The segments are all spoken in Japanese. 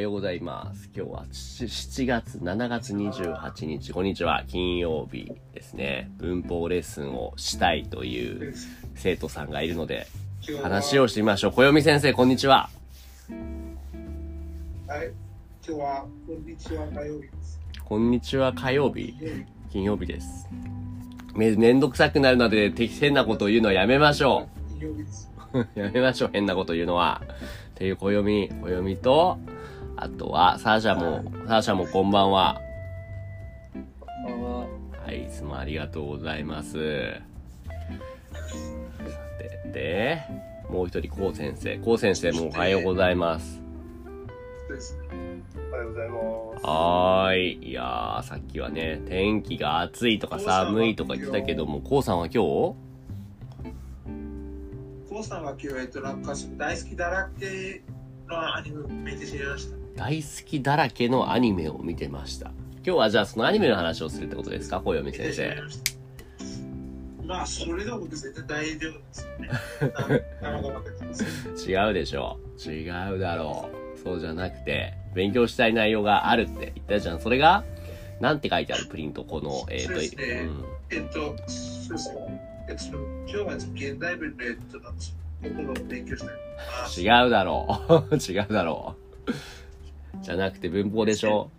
はようございます。今日はし7月、7月28日、こんにちは、金曜日ですね。文法レッスンをしたいという生徒さんがいるので、話をしてみましょう。小読先生、こんにちは。はい。今日は、こんにちは、火曜日です。こんにちは、火曜日。金曜日です。め、めんどくさくなるので、適変なことを言うのはやめましょ。う。やめましょう、変なこと言うのは。っていう小読み、小読みと、あとは、サーシャも、サーシャもこんばんは。こんばんは。はい、いつもありがとうございます。さて、で、もう一人、こう先生。こう先生もおはようございます。おはようございます。はーい。いやー、さっきはね、天気が暑いとか寒いとか言ってたけども、こうさんは今日？コウさんは今日、えっと、なんか、大好きだらけのアニメを見てしまいました。大好きだらけのアニメを見てました。今日はじゃあそのアニメの話をするってことですか？小読見先生。まあ、それでも絶対大丈夫ですよね。違うでしょ違うだろう。そうじゃなくて、勉強したい内容があるって言ったじゃん。それが、なんて書いてあるプリント、この、えっ、そうですねうん。えっと、そうですね。えっと、今日は現代文の、えっと、なんです心を勉強したい。あ違うだろう。違うだろう。じゃなくて文法でしょ？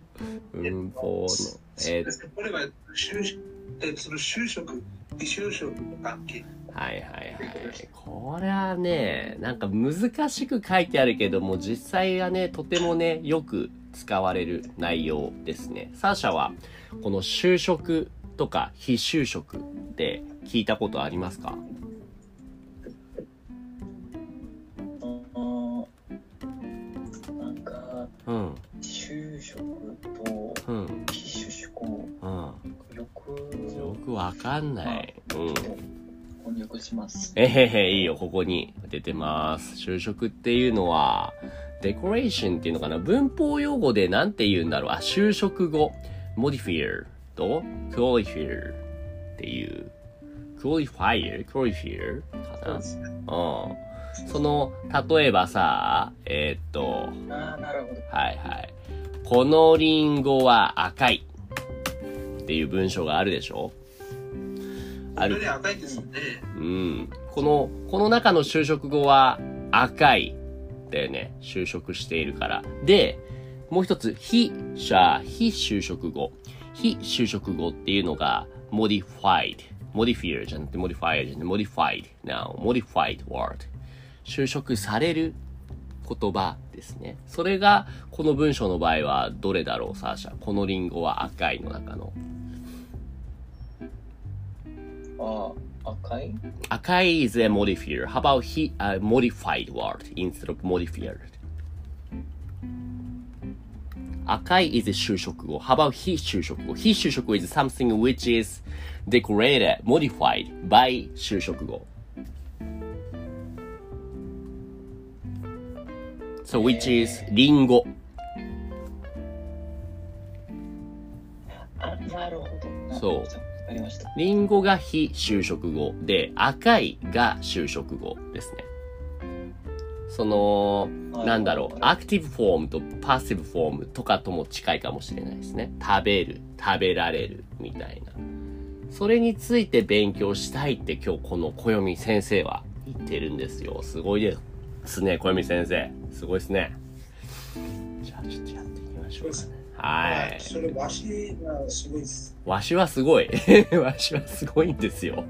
文法の、え。これは、就職、えっと、その就職、就職の関係。はいはいはい。これはね、なんか難しく書いてあるけども、実際はね、とてもね、よく使われる内容ですね。サーシャは、この就職とか非就職って聞いたことありますか？わかんない。うん。翻訳します。えへへ、いいよ、ここに出てます。就職っていうのは、デコレーションっていうのかな？文法用語でなんて言うんだろう？あ、就職後、modifier と qualifier っていう、qualifier? qualifier? かな？そうですね。うん。その、例えばさ、えーっと、ああ、なるほど。はいはい。このリンゴは赤いっていう文章があるでしょ？あるそれで赤いですね。うん。この、この中の就職後は赤い。だよね。就職しているから。で、もう一つ、非、じゃあ、非就職後。非就職後っていうのが modified。modifier じゃなくて modifier じゃなくて modified。now, modified word。就職される言葉ですね。それが、この文章の場合はどれだろう、サーシャ。このリンゴは赤いの中の。ああ、赤い赤い is a modifier. How about he, a modified word instead of modifier? 赤い is a 就職語。How about 非就職語非就職語 is something which is decorated, modified by 就職語。So which is リンゴ。あ、なるほど。そうわかりました。リンゴが非就職語で、赤いが就職語ですね。その、なんだろう、アクティブフォームとパッシブフォームとかとも近いかもしれないですね。食べる、食べられる、みたいな。それについて勉強したいって今日この暦先生は言ってるんですよ。すごいですね、暦先生。すごいですね。しょうかね。はい。それ、わしがすごいです。わしはすごい。わしはすごいんですよ。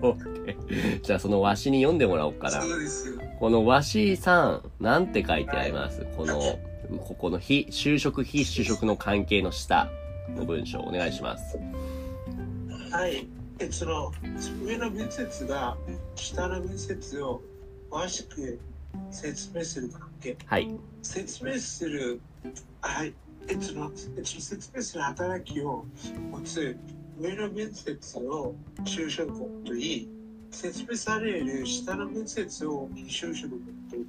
じゃあそのわしに読んでもらおうかな。そうですよ。このわしさん、なんて書いてあります？この、ここの非、就職非就職の関係の下の文章お願いします。はい。えその上の文節が下の文節を詳しく説明する関係。はい。説明する、はい。えそのえその説明する働きを持つ上の文節を就職といい、説明される下の文節を就職といい。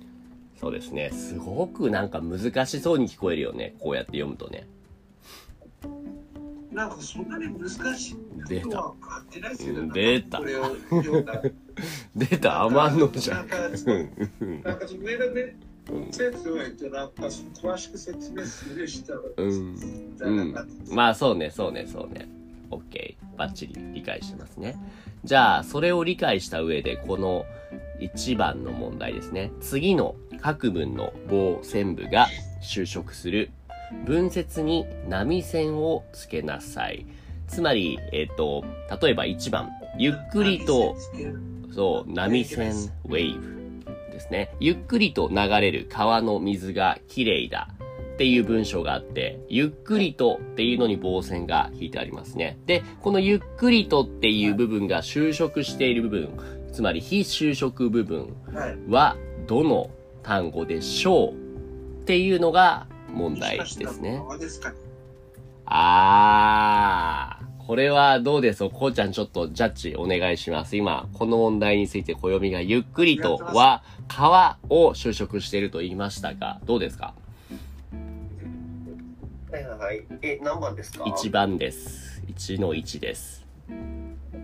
そうですね。すごくなんか難しそうに聞こえるよね。こうやって読むとね。なんかそんなに難しい出た出た出た、甘んの じゃん。なんか上の文うん説は、えっと、なんか詳しく説明する人は、うんまあそうね、そうね、そうね。OK。バッチリ理解してますね。じゃあ、それを理解した上で、この1番の問題ですね。次の各文の棒線部が就職する文節に波線をつけなさい。つまり、えっ、と、例えば1番、ゆっくりと、そう、波線、ウェーブですね。ゆっくりと流れる川の水がきれいだっていう文章があって、ゆっくりとっていうのに棒線が引いてありますね。で、このゆっくりとっていう部分が就職している部分、つまり非就職部分はどの単語でしょうっていうのが問題ですね。あー、これはどうですこうちゃんちょっとジャッジお願いします。今、この問題について暦がゆっくりとは川を就職していると言いましたが、どうですか？はいはいはい。え、何番ですか ?1 番です。1の1です。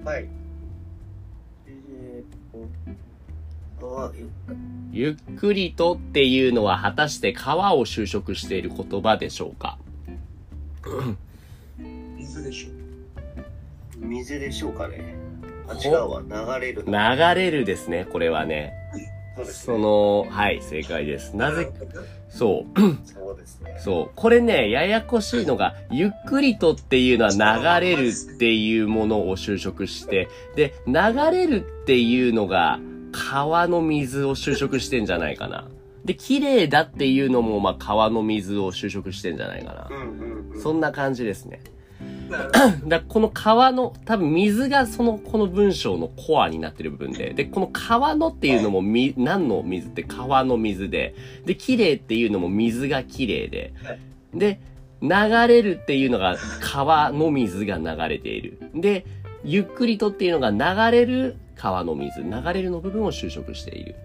はい。えーっと、あ、ゆっくりとっていうのは果たして川を就職している言葉でしょうか？水でしょ。水でしょうかね。あ、ほ違うわ。流れる。流れるですね、これはね。そうですそね。の、はい、正解です。なぜ、そう。そうですね。そう。これね、ややこしいのが、ゆっくりとっていうのは流れるっていうものを就職して、で、流れるっていうのが、川の水を就職してんじゃないかな。で、綺麗だっていうのも、まあ、川の水を就職してんじゃないかなう。んうんうん。そんな感じですね。だこの川の、多分水がその、この文章のコアになってる部分で、で、この川のっていうのもみ、何の水って川の水で、で、綺麗っていうのも水が綺麗ではい、で、流れるっていうのが川の水が流れている。で、ゆっくりとっていうのが流れる川の水、流れるの部分を就職している。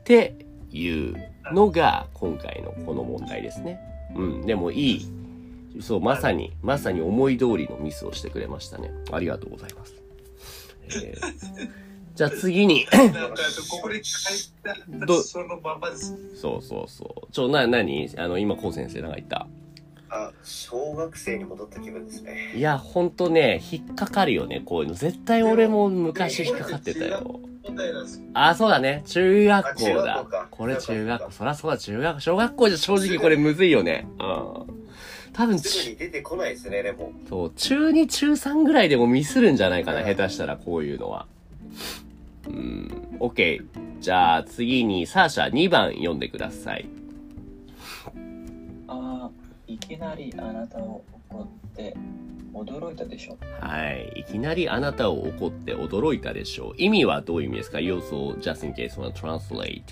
っていうのが今回のこの問題ですね。うん、でもいい。そう、まさに、まさに思い通りのミスをしてくれましたね。ありがとうございます。えーじゃあ次に、そのままです。そうそうそう。ちょ、な、なにあの、今、こう先生なんか言った？あ、小学生に戻った気分ですね。いや、ほんとね、引っかかるよね、こういうの。絶対俺も昔引っかかってたよ。問題なんですよ。あ、そうだね。中学校だ。これ中学校。中学校そらそうだ、中学校。小学校じゃ正直これむずいよね。うん。多分、すぐに出てこないですね、でも。そう、中2、中3ぐらいでもミスるんじゃないかな、下手したらこういうのは。うん、OK。じゃあ次に、サーシャ2番読んでください。ああ、いきなりあなたを怒って驚いたでしょ。はい。いきなりあなたを怒って驚いたでしょう。意味はどういう意味ですか？要素、just in case wanna translate.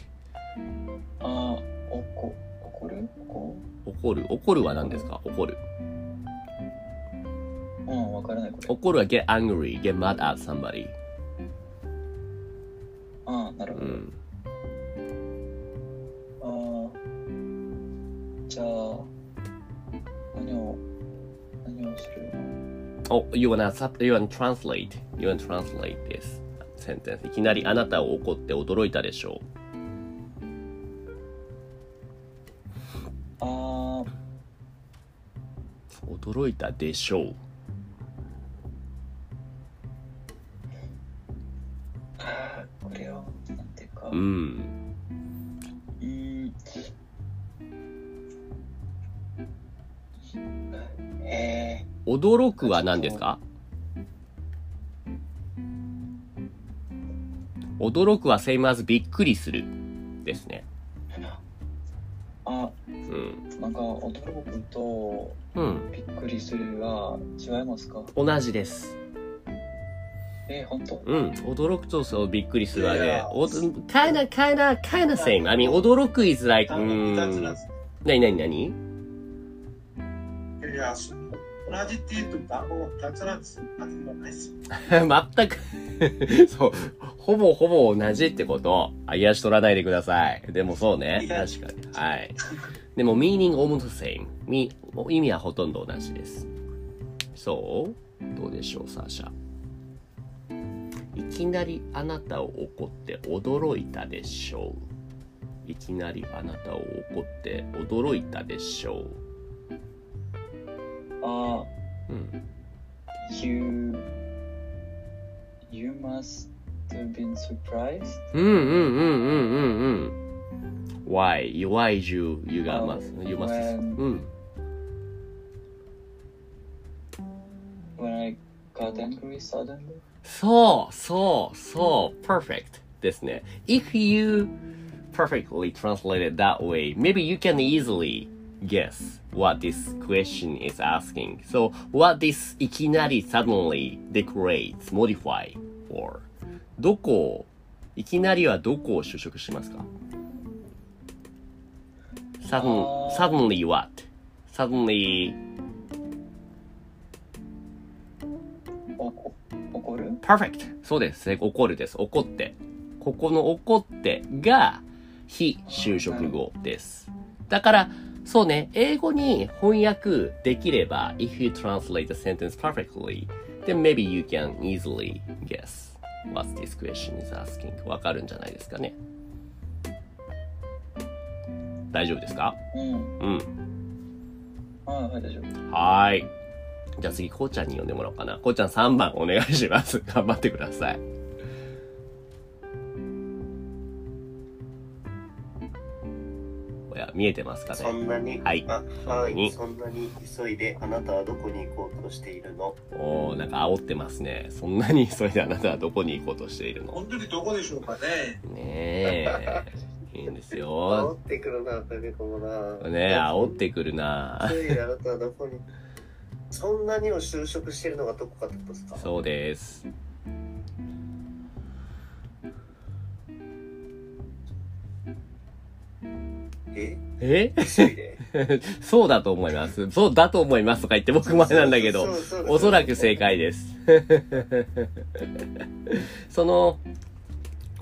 ああ、おこ、怒る怒怒る。怒るは何ですか怒る。うん、わからないこれ。怒るは get angry, get mad at somebody. ああ、なるほど。うん。ああ、じゃあ、何を、何をするお、you wanna, you wanna translate. You wanna translate this sentence. いきなりあなたを怒って驚いたでしょあ驚いたでしょう。これは、なんていうか、う。うんーん。え驚くは何ですか？驚くは same as びっくりするですね。りするは違いますか？同じです。えー、本当？うん。驚くとそうびっくりするはね kinda, kinda, kinda same. I mean, 驚く is like, うんーんで。す。なになになにいや、同じっていうと番号2つなんですよ。あではないですよ。全く そう。ほぼほぼ同じってこと。あ、いやし取らないでください。でもそうね。確かに。はい。でも、meaning almost the same. み意味はほとんど同じです。そう？どうでしょう、サーシャ。いきなりあなたを怒って驚いたでしょう。いきなりあなたを怒って驚いたでしょあう。うん。you you must have been surprised? うんうんうんうんうんうん。Why? Why you, you got Oh, must, you must, when- うん。 when I got angry suddenly そう、そう、そう、perfect ですね。If you perfectly translate it that way, maybe you can easily guess what this question is asking. So, what this いきなり suddenly decorates, modify, or どこを、いきなりはどこを就職しますか sudden, suddenly what? Suddenly 怒る perfect そうですね怒るです怒ってここの怒ってが非就職語ですだからそうね英語に翻訳できれば if you translate the sentence perfectly then maybe you can easily guess what this question is asking わかるんじゃないですかね大丈夫ですか？うんうんはいはい大丈夫はーい。じゃあ次、こうちゃんに呼んでもらおうかな。こうちゃん3番お願いします。頑張ってください。おや、見えてますかそねんなに、はいあはい、そんなに急いであなたはどこに行こうとしているの？おー、なんか煽ってますね。そんなに急いであなたはどこに行こうとしているの？本当にどこでしょうかね。ねえ。いいんです煽よ。ってくるな、かけこもな。ねえ、煽ってくるな急いであなたはどこにそんなにを就職してるのがどこかってことですか？そうです。え？え？そうだと思います。そうだと思いますとか言って僕前なんだけど。おそらく正解です。その、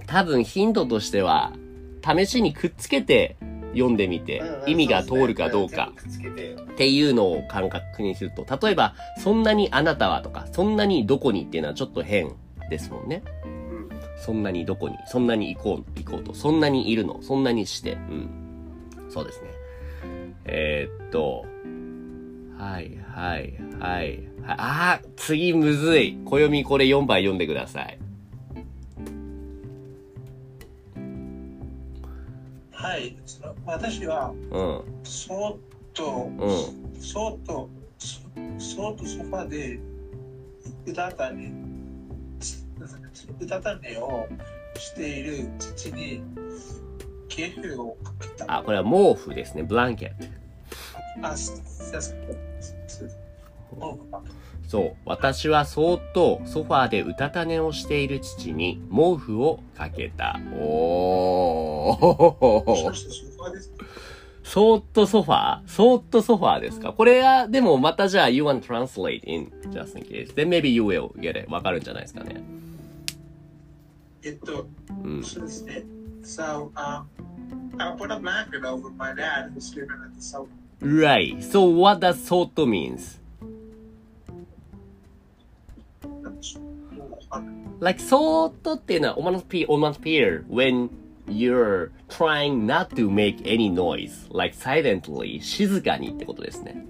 多分頻度としては、試しにくっつけて読んでみて、意味が通るかどうかくっていうのを感覚にすると、例えば、そんなにあなたはとか、そんなにどこにっていうのはちょっと変ですもんね。うんそんなにどこに、そんなに行こう、行こうと、そんなにいるの、そんなにして、うん。そうですね。えー、っと、はい、はい、はい。はい、あー、次むずい。暦これ4番読んでください。はい。私は、うん、そーっと、うん。そーっと、そっとソファで、うたた寝、うたた寝をしている父に、警風をかけた。あ、これは毛布ですね。ブランケット。あ、す、す、す、す、もうそう。私はそーっとソファーでうたた寝をしている父に毛布をかけた。おー。もしかしてソファです。そーっとソファーそーっとソファーですかこれは、でもまたじゃあ you want translate in just in case. Then maybe you will get it. わかるんじゃないですかね。えっと、うん。そうですね。So, um, I put a blanket over my dad who's sleeping at the sofa. Right. So what does そーっと means? Like そーっとっていうのは onomatopoeia, onomatopoeia when you're trying not to make any noise, like silently, 静かにってことですね。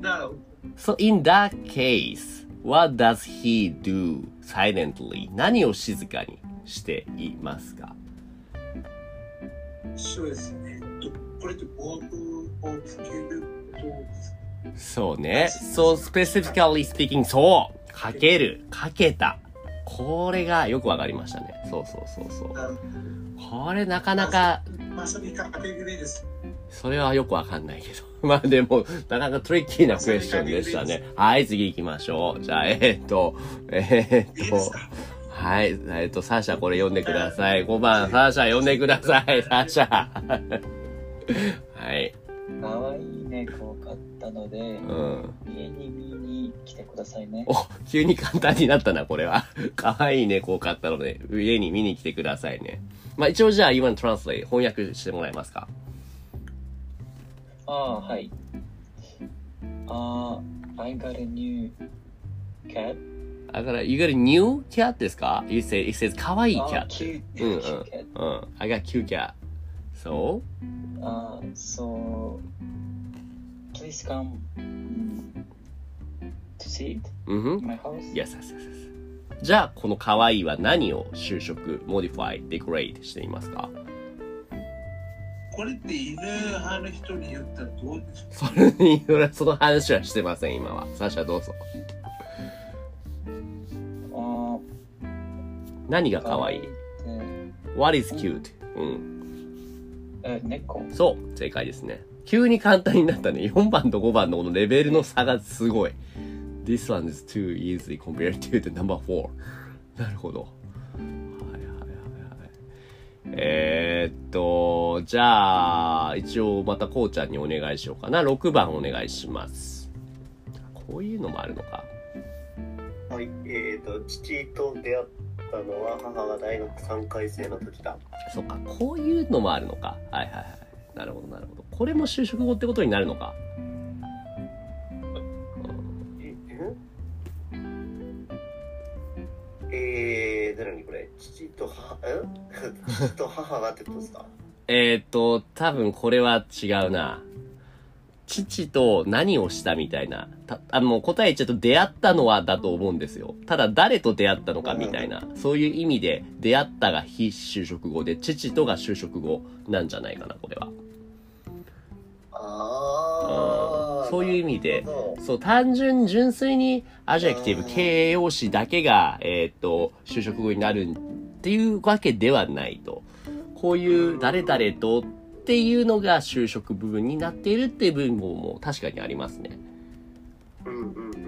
No, So in that case, what does he do silently? 何を静かにしていますかそうですね。これってボールをつけることですそうね。So specifically speaking, そうかける。かけた。これがよくわかりましたね。そうそうそうそう。か。これなかなか、まさにかけぐりです。それはよくわかんないけど。まあでも、なかなかトリッキーなクエスチョンでしたね。はい、次行きましょう。じゃあ、えーっと、えーっとはい、えーっと、サーシャこれ読んでください。5番、サーシャ読んでください、サーシャ。はい、かわいい猫を飼ったので、うん。家に見にださいね。お、急に簡単になったな、これは。可愛い猫を飼ったので、家に見に来てくださいね。まあ一応じゃあ、今のトランスレイ翻訳してもらえますか？ああ、はい。ああ、I got a new cat だから、you got a new cat ですか ?You say, it says 可愛い cat. うんうん.うん。I got cute cat. So? Uh, so please come mm, to see it うんふん in my house. Yes, yes, yes, yes. じゃあ、この可愛いは何を修飾、modify, decorate していますか？これって犬派の人に言ったらどうでしょ それに、その話はしてません、今は。サシャどうぞ。Uh, 何が可愛い ?What is cute? うん。え、猫。そう、正解ですね。急に簡単になったね。4番と5番のこのレベルの差がすごい。This one is too easy compared to the number 4. なるほど。はいはいはいはい。えー、っと、じゃあ、一応またこうちゃんにお願いしようかな。6番お願いします。こういうのもあるのか。はい、えっ、と、父と出会ったのは母が大学3回生の時だ。そっか、こういうのもあるのか。はいはいはい。なるほどなるほど。これも就職後ってことになるのか。えー、何これ？父と母、え？父と母がってことですか？えーっと、多分これは違うな。父と何をしたみたいな。たあの、答えちゃうと出会ったのはだと思うんですよ。ただ誰と出会ったのかみたいな。そういう意味で出会ったが非就職後で、父とが就職後なんじゃないかな、これは。あー。そういう意味でそう、単純、純粋に adjective、形容詞だけが、えーっと、修飾語になるっていうわけではないと。こういう誰々とっていうのが修飾部分になっているっていう部分も確かにありますね。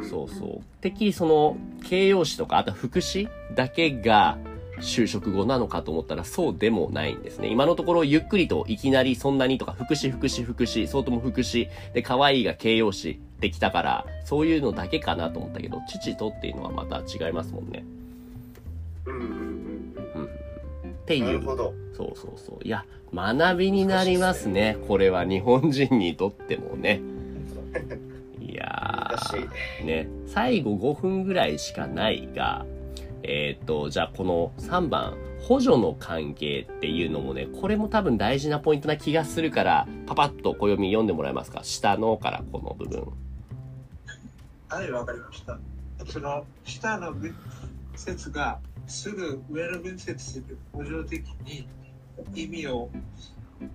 そうそう。てっきりその形容詞とか、あと副詞だけが修飾語なのかと思ったらそうでもないんですね。今のところゆっくりといきなりそんなにとか、副詞副詞副詞、そうとも副詞、で、可愛いが形容詞できたから、そういうのだけかなと思ったけど、父とっていうのはまた違いますもんね。うんうんうんうん。ってうん。ないう。るほど。そうそうそう。いや、学びになりますね。これは日本人にとってもね。いや難しー、ね。最後5分ぐらいしかないが、えーっと、じゃあこの3番、補助の関係っていうのもね、これも多分大事なポイントな気がするから、パパッと暦読んでもらえますか？下のからこの部分。はい、わかりました。その下の文節がすぐ上の文節する補助的に意味を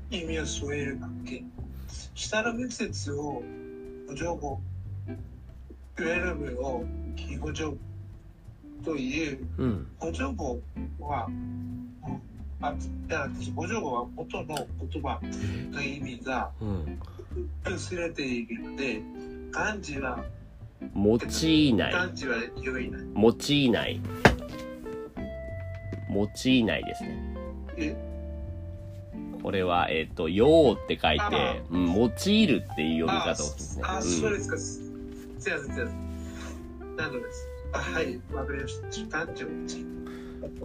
意味を添える関係。下の文節を補助語、上の文を非補助といううん。補助語は、うんあ、いや補助語は元の言葉の意味がうん。薄れているので、漢字は用いない。漢字は良いない。用いない。用いないですね。え？これは、えっ、と、用って書いあて、うん、用いるっていう読みあ方をするんあ、ですね。そうですか。すすいません、すいません。なのです？あはい、わかりました。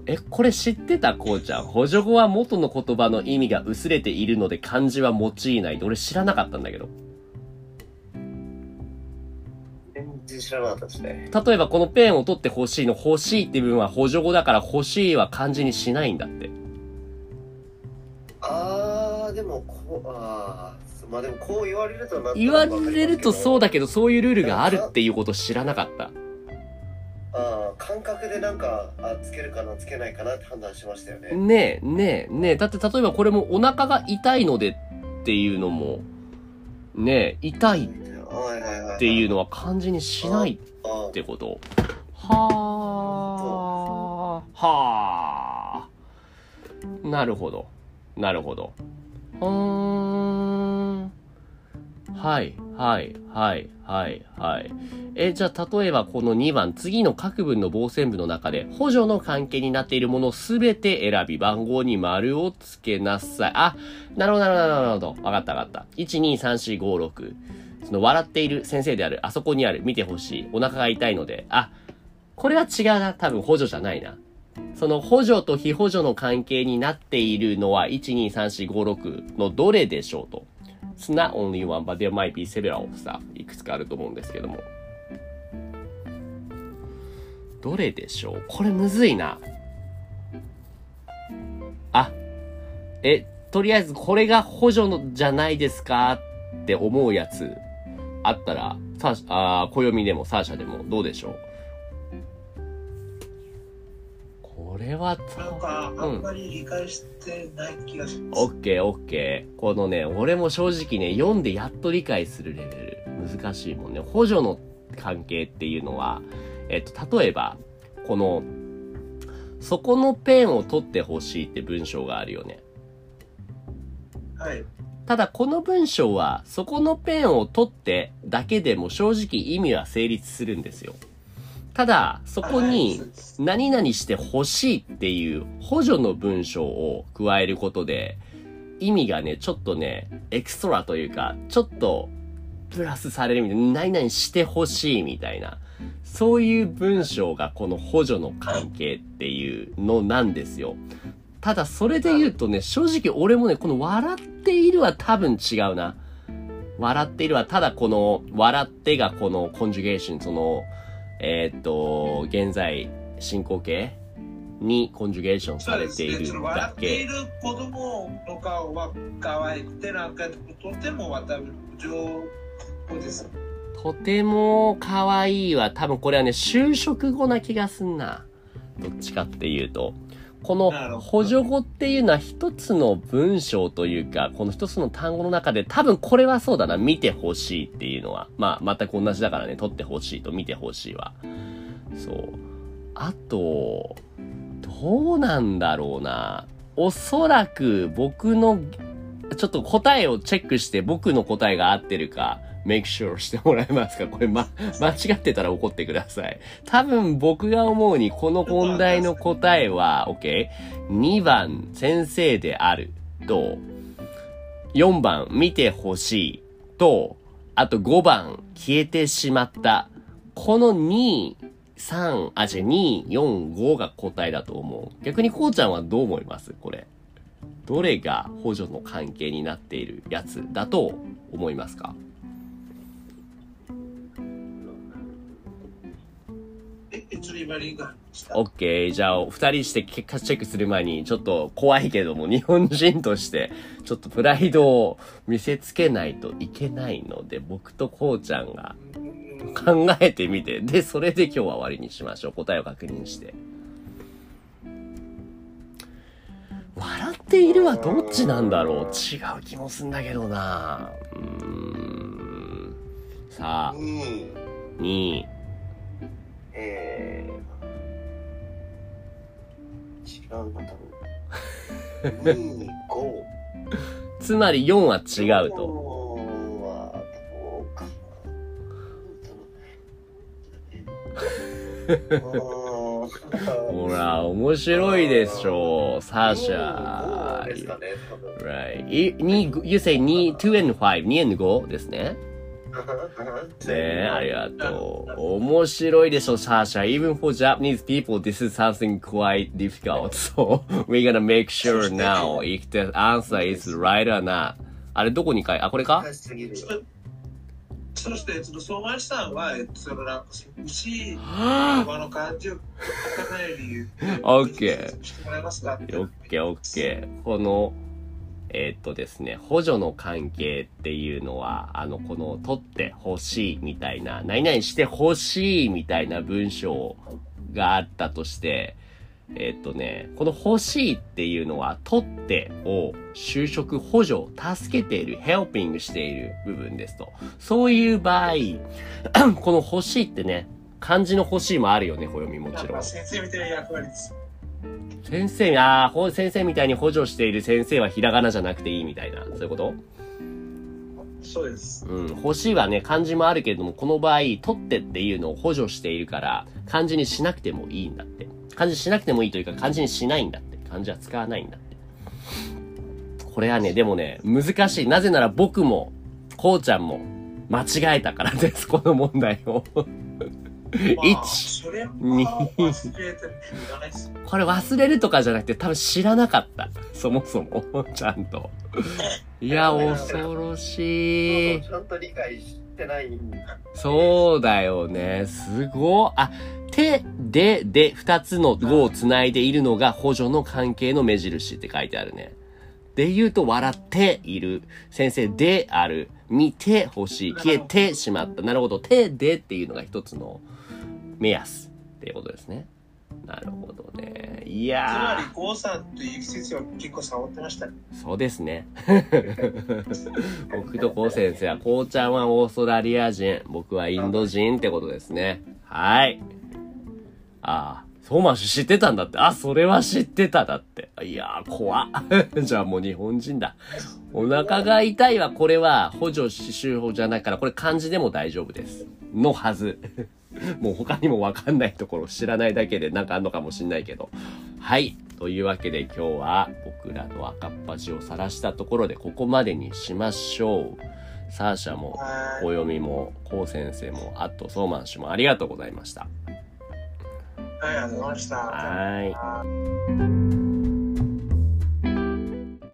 え、これ知ってたこうちゃん？補助語は元の言葉の意味が薄れているので漢字は用いない俺知らなかったんだけど。全然知らなかったですね。例えばこのペンを取って欲しいの欲しいっていう部分は補助語だから欲しいは漢字にしないんだって。あー、でもこう、あー、まあでもこう言われるとな言われるとそうだ。だけどそういうルールがあるっていうことを知らなかった。あー、感覚でなんか、あ、つけるかな、つけないかなって判断しましたよね。ねえ、ねえ、ねえ。だって例えばこれもお腹が痛いのでっていうのも、ねえ、痛いっ。ていうのは漢字にしないってこと？はあ。はあ。なるほど。なるほど。うん。はい、はい、はい、はい、はい。え、じゃあ、例えばこの2番、次の各文の傍線部の中で、補助の関係になっているものすべて選び、番号に丸をつけなさい。あ、なるほど、なるほど、なるほど。わかった、わかった。1、2、3、4、5、6。その笑っている先生である、あそこにある、見てほしい、お腹が痛いので、あ、これは違うな。多分補助じゃないな。その補助と非補助の関係になっているのは、1、2、3、4、5、6のどれでしょうと。It's not only one, but there might be several stuff. いくつかあると思うんですけども。どれでしょう？これむずいな。あ、え、とりあえずこれが補助のじゃないですかって思うやつあったら、さあ、暦でもサーシャでもどうでしょう？れはなんか、あんまり理解してない気がします。オッケーオッケー。このね、俺も正直ね、読んでやっと理解するレベル。難しいもんね。補助の関係っていうのは、えっと、例えば、この、そこのペンを取ってほしいって文章があるよね。はい。ただこの文章は、そこのペンを取ってだけでも正直意味は成立するんですよ。ただ、そこはいに何々してほしいっていう補助の文章を加えることで、意味がね、ちょっとね、エクストラというか、ちょっとプラスされるみたいな、何々してほしいみたいな、そういう文章がこの補助の関係っていうのなんですよ。ただそれで言うとね、正直俺もね、この笑っているは多分違うな。笑っているは、ただこの、笑ってがこのコンジュゲーション、その、えーっと、現在進行形にコンジュゲーションされているだけ。いる子供の顔は可愛くて、なんかとても私、上手です。とても可愛いは多分これはね、就職後な気がすんな。どっちかっていうと。この補助語っていうのは一つの文章というか、この一つの単語の中で多分これはそうだな、見てほしいっていうのは。まあ全く同じだからね、取ってほしいと見てほしいは。そう。あと、どうなんだろうな。おそらく僕の、ちょっと答えをチェックして僕の答えが合ってるか、make sure してもらえますか？これま、間違ってたら怒ってください。多分僕が思うにこの問題の答えは、OK?2 番、先生であると、4番、見てほしいと、あと5番、消えてしまった。この2、3、あ、違う、2、4、5が答えだと思う。逆にこうちゃんはどう思います？これ。どれが補助の関係になっているやつだと思いますか？オッケー。じゃあ、二人して結果チェックする前に、ちょっと怖いけども、日本人として、ちょっとプライドを見せつけないといけないので、僕とこうちゃんがうん考えてみて、で、それで今日は終わりにしましょう。答えを確認して。笑っているはどっちなんだろう？違う気もすんだけどなうーん。さあ、うん。2、え ー、違うな、多分。2、5。つまり4は違うと。と。は、どうかな。ほら、面白いでしょう。サーシャ。ですかね、多分。Right. You, you- you say 2, 2 and 5, 2 and 5ですね。ねえ、ありがとう。面白いでしょ、サーシャ。Even for Japanese people, this is something quite difficult. So, we're gonna make sure now if the answer is right or not. あれ、どこに書いあ、これか。そして、その相馬さんは、えっとそのなんか、牛、は馬の漢字を書かない理由。オッケーしてもらえますかオッケーオッケー。この、えーっとですね、補助の関係っていうのは、あの、この、取ってほしいみたいな、何々してほしいみたいな文章があったとして、えーっとね、この欲しいっていうのは、取ってを就職補助、助けている、helping している部分ですと。そういう場合、この欲しいってね、漢字の欲しいもあるよね、暦もちろん。先生みたいな役割です。先生、ああ、ほ先生みたいに補助している先生はひらがなじゃなくていいみたいな、そういうこと？そうです。うん。欲しいはね、漢字もあるけれども、この場合、取ってっていうのを補助しているから、漢字にしなくてもいいんだって。漢字しなくてもいいというか、漢字にしないんだって。漢字は使わないんだって。これはね、でもね、難しい。なぜなら僕も、こうちゃんも、間違えたからです、この問題を。まあ1、それ二も忘れてるしょうがないです。これ忘れるとかじゃなくて多分知らなかった。そもそも。ちゃんと。いや、恐ろしい。ちゃんと理解してないんだ。そうだよね。すごい。あ、手で、で、二つの語を繋いでいるのが補助の関係の目印って書いてあるね。で言うと、笑っている。先生である。見てほしい。消えてしまった。なるほど。手でっていうのが一つの目安っていうことですね。なるほどね。いつまやり、ゴーさんという季節は結構触ってましたね。ー、そうですね。僕とこう先生は、こうちゃんはオーストラリア人、僕はインド人ってことですね。はい。ああ、ソーマン氏知ってたんだって。あ、それは知ってただって。いやー、怖っ。じゃあもう日本人だ。お腹が痛いは、これは補助刺繍法じゃないから、これ漢字でも大丈夫です。のはず。もう他にもわかんないところ知らないだけでなんかあんのかもしんないけど。はい。というわけで今日は僕らの赤っ端を晒したところでここまでにしましょう。サーシャも、はいお読みも、コウ先生も、あとソーマン氏もありがとうございました。はい、ありがとうございました。はい。はい